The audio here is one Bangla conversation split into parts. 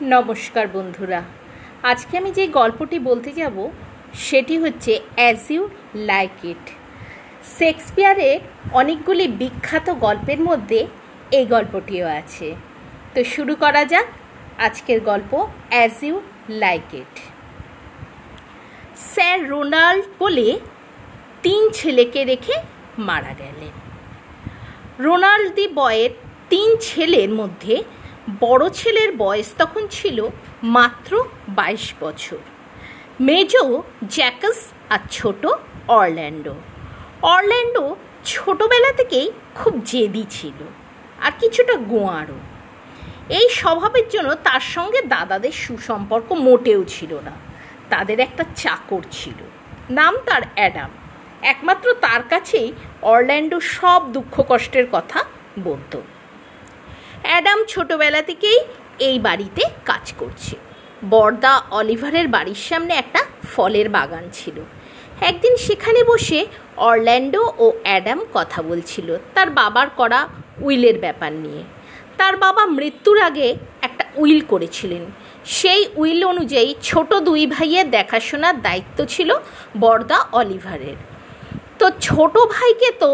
নমস্কার বন্ধুরা। আজকে আমি যে গল্পটি বলতে যাব, সেটি হচ্ছে অ্যাজ ইউ লাইক ইট শেক্সপিয়ারের অনেকগুলি বিখ্যাত গল্পের মধ্যে এই গল্পটিও আছে। তো শুরু করা যাক আজকের গল্প As You Like It Sir Ronald বলে তিন ছেলেকে রেখে মারা গেলেন। রোনাল্ড দি বয়ের তিন ছেলের মধ্যে বড় ছেলের বয়স তখন ছিল মাত্র বাইশ বছর। মেজো জ্যাকাস আর ছোট অরল্যান্ডো। অরল্যান্ডো ছোটবেলা থেকেই খুব জেদি ছিল আর কিছুটা গোয়ারও। এই স্বভাবের জন্য তার সঙ্গে দাদাদের সুসম্পর্ক মোটেও ছিল না। তাদের একটা চাকর ছিল। নাম তার অ্যাডাম। একমাত্র তার কাছেই অরল্যান্ডো সব দুঃখ কষ্টের কথা বলতো। অ্যাডাম ছোটবেলা থেকেই এই বাড়িতে কাজ করছে। বর্দা অলিভারের বাড়ির সামনে একটা ফলের বাগান ছিল। একদিন সেখানে বসে অরল্যান্ডো ও অ্যাডাম কথা বলছিল তার বাবার করা উইলের ব্যাপার নিয়ে। তার বাবা মৃত্যুর আগে একটা উইল করেছিলেন। সেই উইল অনুযায়ী ছোট দুই ভাইয়ের দেখাশোনার দায়িত্ব ছিল বর্দা অলিভারের। তো ছোট ভাইকে তো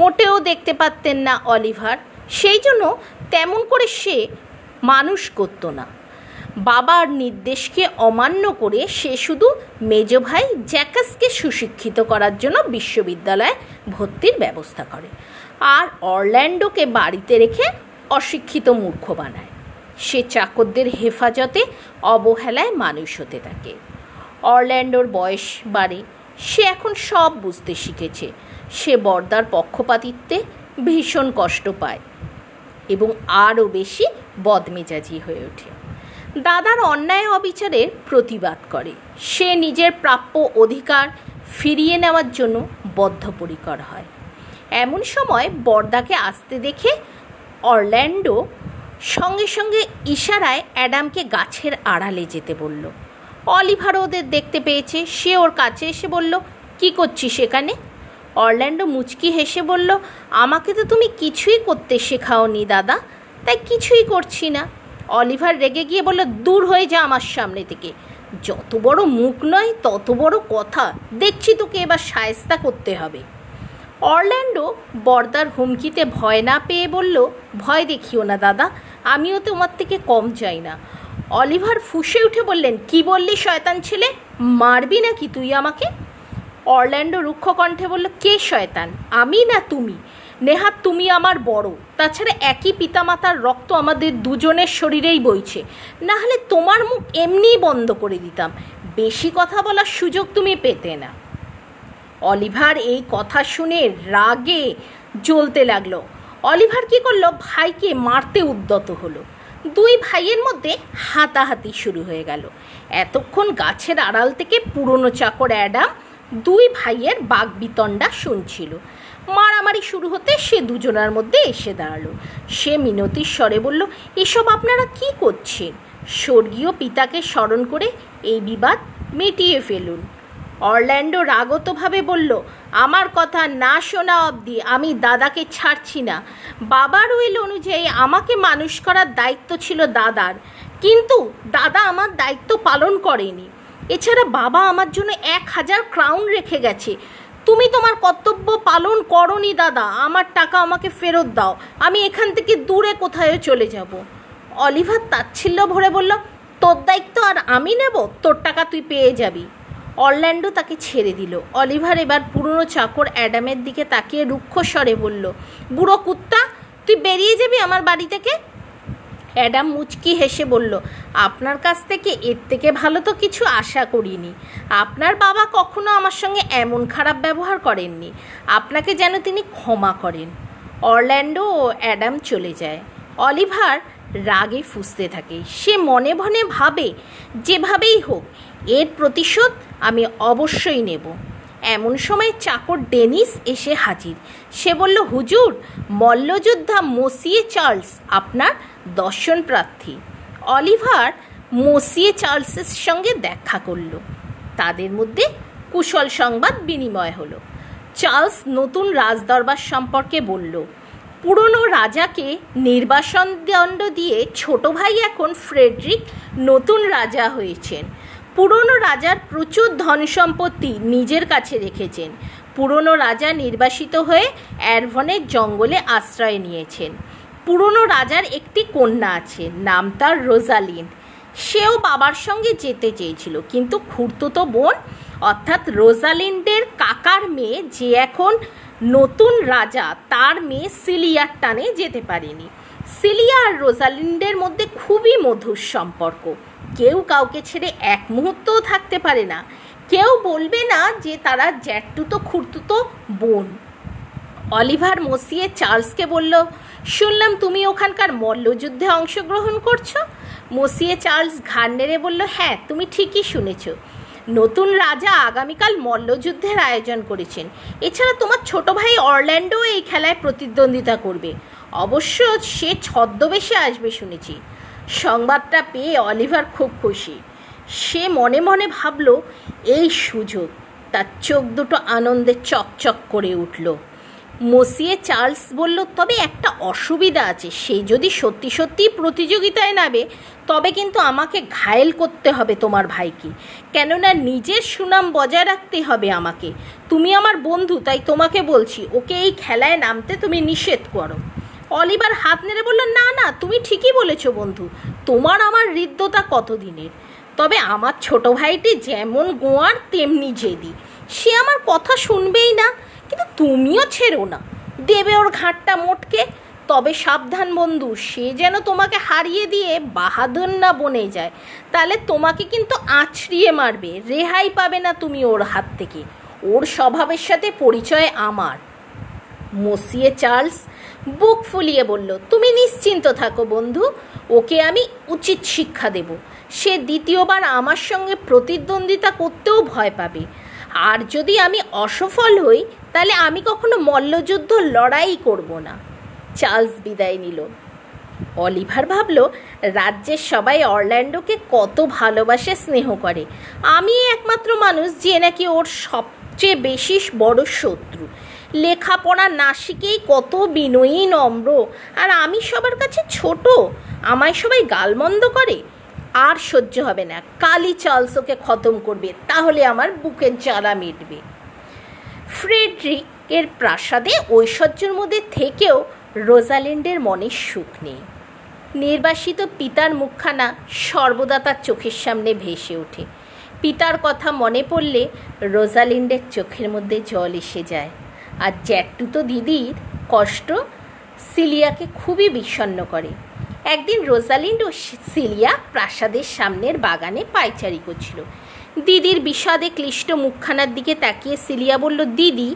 মোটেও দেখতে পারতেন না অলিভার। সেই জন্য তেমন করে সে মানুষ করত না। বাবার নির্দেশকে অমান্য করে সে শুধু মেজ ভাই জ্যাকাসকে সুশিক্ষিত করার জন্য বিশ্ববিদ্যালয়ে ভর্তির ব্যবস্থা করে আর অরল্যান্ডোকে বাড়িতে রেখে অশিক্ষিত মূর্খ বানায়। সে চাকরদের হেফাজতে অবহেলায় মানুষ হতে থাকে। অরল্যান্ডোর বয়স বাড়ে, সে এখন সব বুঝতে শিখেছে। সে বর্দার পক্ষপাতিত্বে ভীষণ কষ্ট পায়। এবং আরও বেশি বদমেজাজি হয়ে ওঠে। দাদার অন্যায় অবিচারের প্রতিবাদ করে। সে নিজের প্রাপ্য অধিকার ফিরিয়ে নেওয়ার জন্য বদ্ধপরিকর হয়। এমন সময় বর্দাকে আসতে দেখে অরল্যান্ডো সঙ্গে সঙ্গে ইশারায় অ্যাডামকে গাছের আড়ালে যেতে বলল। অলিভারও ওদের দেখতে পেয়েছে, সে ওর কাছে এসে বলল, কি করছিস সেখানে অরল্যান্ডো মুচকি হেসে বলল, আমাকে তো তুমি কিছুই করতে শেখাওনি, দাদা। তাই কিছুই করছি না। অলিভার রেগে গিয়ে বলল, দূর হয়ে যা আমার সামনে থেকে। যত বড় মুখ নয়, তত বড় কথা। দেখছি তোকে এবার সায়স্তা করতে হবে। অরল্যান্ডো বর্দার হুমকিতে ভয় না পেয়ে বলল, ভয় দেখিও না, দাদা। আমিও তোমার থেকে কম চাই না। অলিভার ফুসে উঠে বললেন, কি বললি, শয়তান ছেলে? মারবি নাকি তুই আমাকে? অরল্যান্ডো রুক্ষ কণ্ঠে বলল, কে শয়তান? আমি না তুমি? নেহাত তুমি আমার বড়। তাছাড়া একই পিতামাতার রক্ত আমাদের দুজনের শরীরেই বইছে। না হলে তোমার মুখ এমনিই বন্ধ করে দিতাম। বেশি কথা বলার সুযোগ তুমি পেতে না। অলিভার এই কথা শুনে রাগে জ্বলতে লাগল। অলিভার কি করল? ভাইকে মারতে উদ্যত হলো। দুই ভাইয়ের মধ্যে হাতাহাতি শুরু হয়ে গেল। এতক্ষণ গাছের আড়াল থেকে পুরনো চাকর অ্যাডাম দুই ভাইয়ের বাঘ বিতণ্ডা শুনছিল। মারামারি শুরু হতে সে দুজনার মধ্যে এসে দাঁড়াল। সে মিনতির স্বরে বলল, এসব আপনারা কি করছেন? স্বর্গীয় পিতাকে স্মরণ করে এই বিবাদ মিটিয়ে ফেলুন। অরল্যান্ডো রাগতভাবে বলল, আমার কথা না শোনা অবধি আমি দাদাকে ছাড়ছি না। বাবার উইল অনুযায়ী আমাকে মানুষ করার দায়িত্ব ছিল দাদার। কিন্তু দাদা আমার দায়িত্ব পালন করেনি। এছাড়া বাবা আমার জন্য এক হাজার ক্রাউন রেখে গেছে। তুমি তোমার কর্তব্য পালন করনি, দাদা। আমার টাকা আমাকে ফেরত দাও। আমি এখান থেকে দূরে কোথায় চলে যাব। অলিভার তাচ্ছিল্য ভরে বলল, তোর দায়িত্ব আর আমি নেব? তোর টাকা তুই পেয়ে যাবি। অরল্যান্ডো তাকে ছেড়ে দিল। অলিভার এবার পুরনো চাকর অ্যাডামের দিকে তাকিয়ে রুক্ষ স্বরে বলল, বুড়ো কুত্তা, তুই বেরিয়ে যাবি আমার বাড়ি থেকে? অ্যাডাম মুচকি হেসে বলল, আপনার কাছ থেকে এর থেকে ভালো তো কিছু আশা করিনি। আপনার বাবা কখনো আমার সঙ্গে এমন খারাপ ব্যবহার করেননি। আপনাকে যেন তিনি ক্ষমা করেন অরল্যান্ডো ও অ্যাডাম চলে যায়। অলিভার রাগে ফুসতে থাকে। সে মনে মনে ভাবে, যেভাবেই হোক, এর প্রতিশোধ আমি অবশ্যই নেব এমন সময় চাকর ডেনিস এসে হাজির। সে বলল, হুজুর, মল্লযোদ্ধা মসিয়ে চার্লস, আপনার দর্শন প্রার্থী অলিভার মসিয়ে চার্লসের সঙ্গে দেখা করল। তাদের মধ্যে কুশল সংবাদ বিনিময় হলো। চার্লস নতুন রাজদরবার সম্পর্কে বলল, পুরনো রাজাকে নির্বাসন দণ্ড দিয়ে ছোট ভাই এখন ফ্রেডরিক নতুন রাজা হয়েছেন। পুরনো রাজার প্রচুর ধন সম্পত্তি নিজের কাছে রেখেছেন। পুরনো রাজা নির্বাসিত হয়ে অ্যারভনের জঙ্গলে আশ্রয় নিয়েছেন। পুরনো রাজার একটি কন্যা আছে, নাম তার রোজালিন। সেও বাবার সঙ্গে যেতে চেয়েছিল, কিন্তু খুঁড়তুতো বোন, অর্থাৎ রোজালিন্ডের কাকার মেয়ে, যে এখন নতুন রাজা, তার মেয়ে সিলিয়ার টানে যেতে পারেনি। সিলিয়া আর রোজালিন্ডের মধ্যে খুবই মধুর সম্পর্ক। কেউ কাউকে ছেড়ে এক মুহূর্তও থাকতে পারে না। কেউ বলবে না যে তারা জ্যাঠতুতো, খুঁড়তুতো বোন। অলিভার মসিয়ে চার্লসকে বলল শুনলাম তুমি ওখানকার মল্লযুদ্ধে অংশগ্রহণ করছ। মসিয়ে চার্লস ঘাড় নেড়ে বলল হ্যাঁ তুমি ঠিকই শুনেছ। নতুন রাজা আগামীকাল মল্লযুদ্ধের আয়োজন করেছেন। এছাড়া তোমার ছোট ভাই অরল্যান্ডো এই খেলায় প্রতিদ্বন্দ্বিতা করবে। অবশ্য সে ছদ্মবেশে আসবে শুনেছি। সংবাদটা পেয়ে অলিভার খুব খুশি। সে মনে মনে ভাবল, এই সুযোগ। তার চোখ দুটো আনন্দে চকচক করে উঠল। মসিয়ে চার্লস বলল, তবে একটা অসুবিধা আছে, সে যদি সত্যি সত্যি প্রতিযোগিতায় নাবে তবে কিন্তু আমাকে ঘায়েল করতে হবে তোমার ভাইকে। কেননা নিজের সুনাম বজায় রাখতে হবে আমাকে। তুমি আমার বন্ধু, তাই তোমাকে বলছি, ওকে এই খেলায় নামতে তুমি নিষেধ করো। অলিভার হাত নেড়ে বলল, না না, তুমি ঠিকই বলেছ বন্ধু, তোমার আমার হৃদ্যতা কতদিনের? তবে আমার ছোট ভাইটি যেমন গোয়ার, তেমনি জেদি। সে আমার কথা শুনবেই না কিন্তু তুমিও ছেড়ো না। দেবে ওর ঘাটটা মোটকে, তবে সাবধান বন্ধু, সে যেন তোমাকে হারিয়ে দিয়ে বাহাদুর না বনে যায়। তাহলে তোমাকে কিন্তু আছড়িয়ে মারবে, রেহাই পাবে না তুমি ওর হাত থেকে। ওর স্বভাবের সাথে পরিচয় আমার। মসিয়ে চার্লস বুক ফুলিয়ে বলল, তুমি নিশ্চিন্ত থাকো বন্ধু, ওকে আমি উচিত শিক্ষা দেব। সে দ্বিতীয়বার আমার সঙ্গে প্রতিদ্বন্দ্বিতা করতেও ভয় পাবে। আর যদি আমি অসফল হই তাহলে আমি কখনো মল্লযুদ্ধ লড়াই করব না। চার্লস বিদায় নিল। অলিভার ভাবল, রাজ্যের সবাই অরল্যান্ডোকে কত ভালোবাসে, স্নেহ করে। আমি একমাত্র মানুষ যে নাকি ওর সবচেয়ে বেশি বড় শত্রু। লেখাপড়া না শিখেই কত বিনয়ী, নম্র। আর আমি সবার কাছে ছোট। আমায় সবাই গালমন্দ করে। আর সহ্য হবে না। কালি চার্লস ওকে খতম করবে, তাহলে আমার বুকের জ্বালা মিটবে। ফ্রেডরিকের প্রাসাদে ঐশ্বর্যের মধ্যে থেকেও রোজালিন্ডের মনে সুখ নেই। নির্বাসিত পিতার মুখখানা সর্বদা তার চোখের সামনে ভেসে ওঠে। পিতার কথা মনে পড়লে রোজালিন্ডের চোখের মধ্যে জল এসে যায়। আর জ্যাটুতো দিদির কষ্ট সিলিয়াকে খুবই বিষণ্ন করে। একদিন রোজালিন্ড ও সিলিয়া প্রাসাদের সামনের বাগানে পায়চারি করছিল। দিদির বিষাদে ক্লিষ্ট মুখখানার দিকে তাকিয়ে সিলিয়া বলল, দিদি,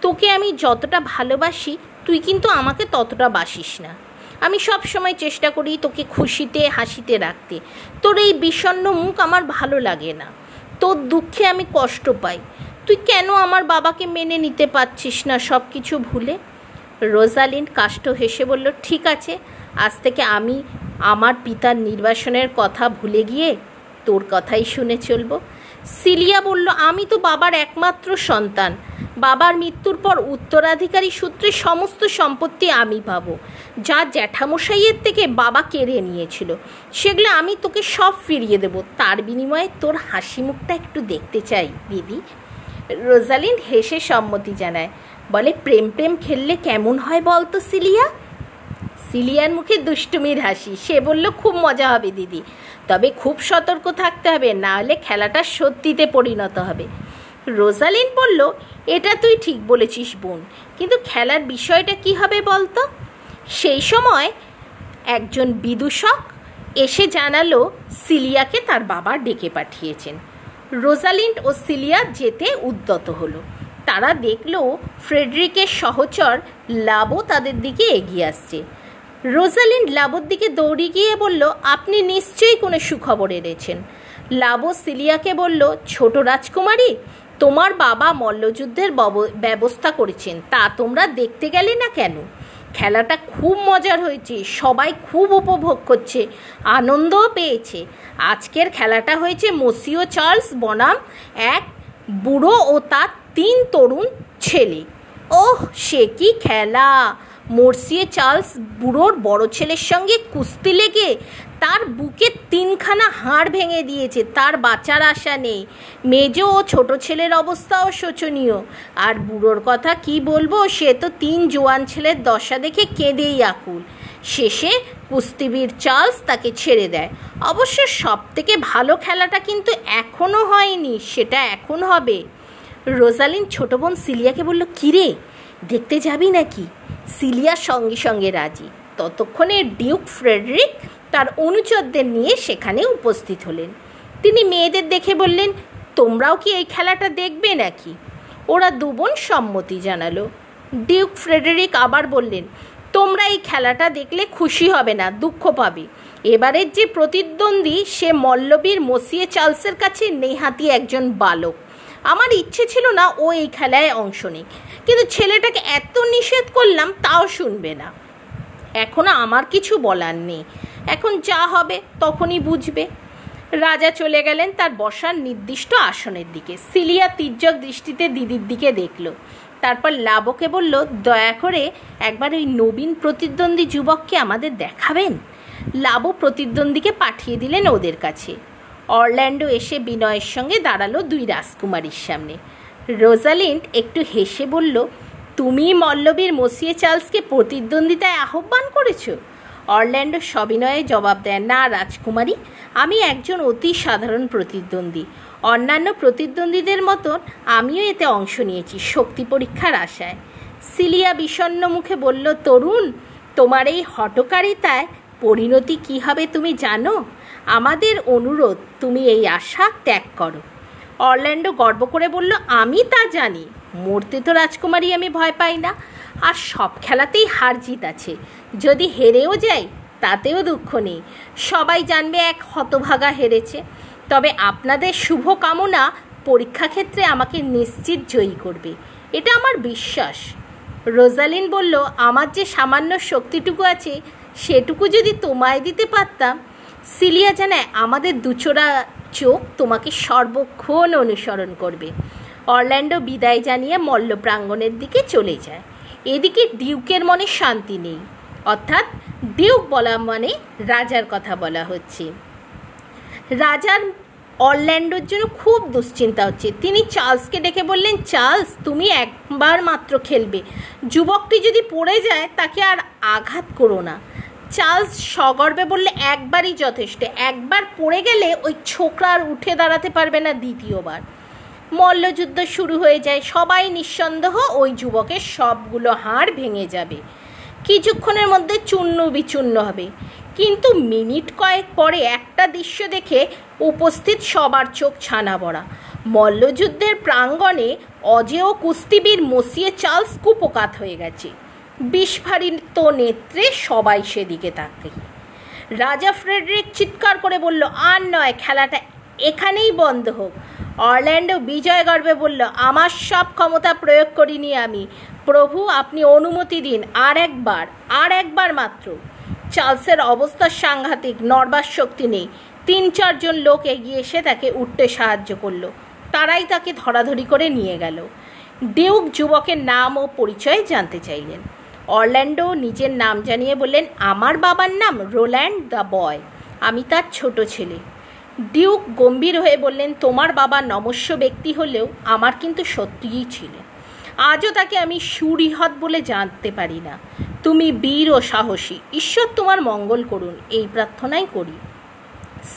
তোকে আমি যতটা ভালোবাসি, তুই কিন্তু আমাকে ততটা বাসিস না। আমি সব সময় চেষ্টা করি তোকে খুশিতে, হাসিতে রাখতে। তোর এই বিষণ্ন মুখ আমার ভালো লাগে না। তোর দুঃখে আমি কষ্ট পাই। তুই কেন আমার বাবাকে মেনে নিতে পারছিস না সব কিছু ভুলে? রোজালিন কাষ্ট হেসে বলল, ঠিক আছে, আজ থেকে আমি আমার পিতার নির্বাসনের কথা ভুলে গিয়ে তোর কথাই শুনে চলবো। সিলিয়া বলল, আমি তো বাবার একমাত্র সন্তান। বাবার মৃত্যুর পর উত্তরাধিকারী সূত্রে সমস্ত সম্পত্তি আমি পাবো। যা জ্যাঠামশাইয়ের থেকে বাবা কেড়ে নিয়েছিল। সেগুলো আমি তোকে সব ফিরিয়ে দেব। তার বিনিময়ে তোর হাসি মুখটা একটু দেখতে চাই, দিদি। রোজালিন হেসে সম্মতি জানায়। বলে, প্রেম প্রেম খেললে কেমন হয় বলতো সিলিয়া? সিলিয়ার মুখে দুষ্টুমির হাসি। সে বলল, খুব মজা হবে, দিদি। তবে খুব সতর্ক থাকতে হবে, না হলে খেলাটা সত্যিতে পরিণত হবে। রোজালিন বলল, এটা তুই ঠিক বলেছিস, বোন। কিন্তু খেলার বিষয়টা কি হবে বলতো? সেই সময় একজন বিদূষক এসে জানালো, সিলিয়াকে তার বাবা ডেকে পাঠিয়েছেন। রোজালিন্ড ও সিলিয়া যেতে উদ্যত হলো। তারা দেখল, ফ্রেডরিকের সহচর লাভও তাদের দিকে এগিয়ে আসছে। রোজালিন্ড লাবোর দিকে দৌড়ে গিয়ে বলল, আপনি নিশ্চয়ই কোনো সুখবর এনেছেন। লাবো সিলিয়াকে বলল, ছোট রাজকুমারী, তোমার বাবা মল্লযুদ্ধের ব্যবস্থা করেছেন, তা তোমরা দেখতে গেলে না কেন? খেলাটা খুব মজার হয়েছে, সবাই খুব উপভোগ করছে, আনন্দও পেয়েছে। আজকের খেলাটা হয়েছে মসিও চার্লস বনাম, এক বুড়ো ও তার তিন তরুণ ছেলে। ওহ, সে কি খেলা! মর্সিয়ে চার্লস বুড়োর বড় ছেলের সঙ্গে কুস্তি লেগে তার বুকে তিনখানা হাড় ভেঙে দিয়েছে, তার বাঁচার আশা নেই। মেজ ও ছোট ছেলের অবস্থাও শোচনীয়। আর বুড়োর কথা কি বলব, সে তো তিন জোয়ান ছেলের দশা দেখে কেঁদেই আকুল। শেষে কুস্তিবীর চার্লস তাকে ছেড়ে দেয়। অবশ্য সব থেকে ভালো খেলাটা কিন্তু এখনও হয়নি, সেটা এখন হবে। রোজালিন ছোট বোন সিলিয়াকে বলল, কিরে, দেখতে যাবি নাকি? সিলিয়ার সঙ্গে সঙ্গে রাজি। ততক্ষণে ডিউক ফ্রেডরিক তার অনুচরদের নিয়ে সেখানে উপস্থিত হলেন। তিনি মেয়েদের দেখে বললেন, তোমরাও কি এই খেলাটা দেখবে নাকি? ওরা দুবোন সম্মতি জানালো। ডিউক ফ্রেডেরিক আবার বললেন, তোমরা এই খেলাটা দেখলে খুশি হবে না, দুঃখ পাবে। এবারের যে প্রতিদ্বন্দ্বী, সে মল্লবীর মসিয়ে চার্লসের কাছে নেহাতি একজন বালক। আমার ইচ্ছে ছিল না ও এই খেলায় অংশ নিক। কিন্তু ছেলেটাকে এত নিষেধ করলাম তাও শুনবে না। এখনও আমার কিছু বলার নেই। এখন যা হবে তখনই বুঝবে। রাজা চলে গেলেন তার বসার নির্দিষ্ট আসনের দিকে। সিলিয়া তির্যক দৃষ্টিতে দিদির দিকে দেখল। তারপর লাবকে বলল, দয়া করে একবার ওই নবীন প্রতিদ্বন্দ্বী যুবককে আমাদের দেখাবেন? লাবো প্রতিদ্বন্দ্বীকে পাঠিয়ে দিলেন ওদের কাছে। অরল্যান্ডো এসে বিনয়ের সঙ্গে দাঁড়াল দুই রাজকুমারীর সামনে। রোজালিন্ড একটু হেসে বলল তুমি মল্লবীর মসিয়ে চার্লসকে প্রতিদ্বন্দ্বিতায় আহ্বান করেছ? অরল্যান্ডো সবিনয়ে জবাব দেয়, না, রাজকুমারী, আমি একজন অতি সাধারণ প্রতিদ্বন্দ্বী। অন্যান্য প্রতিদ্বন্দ্বীদের মতন আমিও এতে অংশ নিয়েছি, শক্তি পরীক্ষার আশায়। সিলিয়া বিষণ্ন মুখে বলল, তরুণ, তোমার এই হটকারিতায় পরিণতি কি হবে তুমি জানো? আমাদের অনুরোধ, তুমি এই আশা ত্যাগ করো। অরল্যান্ডো গর্ব করে বলল, আমি তা জানি। মরতে তো রাজকুমারী আমি ভয় পাই না। আর সব খেলাতেই হার জিত আছে। যদি হেরেও যাই, তাতেও দুঃখ নেই। সবাই জানবে এক হতভাগা হেরেছে। তবে আপনাদের শুভ কামনা পরীক্ষা ক্ষেত্রে আমাকে নিশ্চিত জয়ী করবে। এটা আমার বিশ্বাস। রোজালিন বলল, আমার যে সামান্য শক্তিটুকু আছে, সেটুকু যদি তোমায় দিতে পারতাম, সিলিয়া জানায় আমাদের দুচোরা চোখ তোমাকে সর্বক্ষণ অনুসরণ করবে। অরল্যান্ডো বিদায় জানিয়ে মল্ল প্রাঙ্গণের দিকে চলে যায়। এদিকে ডিউকের মনে শান্তি নেই। অর্থাৎ ডিউক বলা মানে রাজার কথা বলা হচ্ছে। রাজার অরল্যান্ডোর জন্য খুব দুশ্চিন্তা হচ্ছে। তিনি চার্লসকে ডেকে বললেন, চার্লস, তুমি একবার মাত্র খেলবে। যুবকটি যদি পড়ে যায়, তাকে আর আঘাত করো না। চার্লস সগর্বে বললে, একবারই যথেষ্ট। একবার পড়ে গেলে ওই ছোকরা আর উঠে দাঁড়াতে পারবে না দ্বিতীয়বার। মল্লযুদ্ধ শুরু হয়ে যায়। সবাই নিঃসন্দেহ ওই যুবকের সবগুলো হাড় ভেঙে যাবে। কিছুক্ষণের মধ্যে চূর্ণ বিচূর্ণ হবে। কিন্তু মিনিট কয়েক পরে একটা দৃশ্য দেখে উপস্থিত সবার চোখ ছানা বড়া মল্লযুদ্ধের প্রাঙ্গণে অজেয় কুস্তিবীর মসিয়ে চার্লস কুপকাত হয়ে গেছে। বিস্ফারিত নেত্রে সবাই সেদিকে তাকে রাজা ফ্রেডরিক চিৎকার করে বলল, আর নয়, খেলাটা এখানেই বন্ধ হোক। অরল্যান্ডো বিজয় গর্বে বলল, আমার সব ক্ষমতা প্রয়োগ করিনি আমি। প্রভু, আপনি অনুমতি দিন, আর একবার আর একবার মাত্র। চার্লসের অবস্থা সাংঘাতিক, নড়বার শক্তি নেই। তিন চারজন লোক এগিয়ে এসে তাকে উঠতে সাহায্য করল। তারাই তাকে ধরাধরি করে নিয়ে গেল। ডিউক যুবকের নাম ও পরিচয় জানতে চাইলেন। অরল্যান্ডো নিজের নাম জানিয়ে বললেন, আমার বাবার নাম রোল্যান্ড দ্য বয়, আমি তার ছোট ছেলে। ডিউক গম্ভীর হয়ে বললেন, তোমার বাবা নমস্য ব্যক্তি হলেও আমার কিন্তু সত্যিই ছিলেন আজও তাকে আমি সুরিহৎ বলে জানতে পারি না। তুমি বীর ও সাহসী, ঈশ্বর তোমার মঙ্গল করুন, এই প্রার্থনাই করি।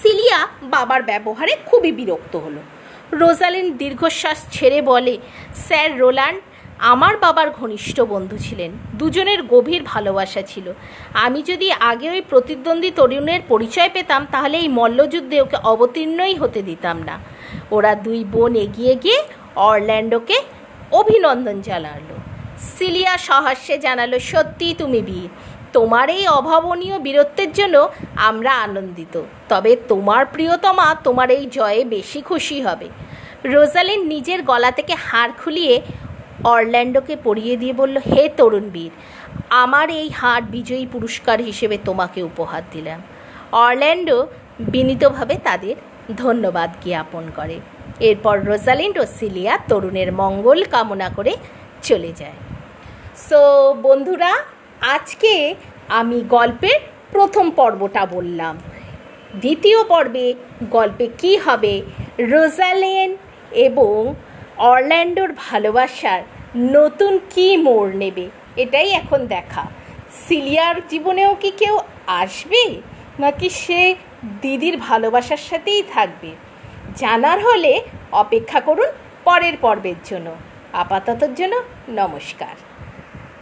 সিলিয়া বাবার ব্যবহারে খুবই বিরক্ত হলো। রোজালিন দীর্ঘশ্বাস ছেড়ে বলে, স্যার রোল্যান্ড আমার বাবার ঘনিষ্ঠ বন্ধু ছিলেন। দুজনের গভীর ভালোবাসা ছিল। আমি যদি আগে ওই প্রতিদ্বন্দ্বী তরুণের পরিচয় পেতাম, তাহলে এই মল্লযুদ্ধে ওকে অবতীর্ণই হতে দিতাম না। ওরা দুই বোন এগিয়ে গিয়ে অরল্যান্ডোকে অভিনন্দন জানালো। সিলিয়া সহাস্যে জানালো, সত্যি তুমি বীর। তোমার এই অভাবনীয় বীরত্বের জন্য আমরা আনন্দিত। তবে তোমার প্রিয়তমা তোমার এই জয়ে বেশি খুশি হবে। রোজালিন নিজের গলা থেকে হাড় খুলিয়ে অরল্যান্ডোকে পরিয়ে দিয়ে বলল, হে তরুণ বীর, আমার এই হার বিজয়ী পুরস্কার হিসেবে তোমাকে উপহার দিলাম। অরল্যান্ডো বিনীতভাবে তাদের ধন্যবাদ জ্ঞাপন করে। এরপর রোজালিন্ড ও সিলিয়া তরুণের মঙ্গল কামনা করে চলে যায়। সো বন্ধুরা, আজকে আমি গল্পের প্রথম পর্বটা বললাম। দ্বিতীয় পর্বে গল্পে কি হবে? রোজালেন এবং অরল্যান্ডোর ভালোবাসার নতুন কি মোড় নেবে? এটাই এখন দেখা। সিলিয়ার জীবনেও কি কেউ আসবে? নাকি সে দিদির ভালোবাসার সাথেই থাকবে? জানার হলে অপেক্ষা করুন পরের পর্বের জন্য। আপাততর জন্য নমস্কার।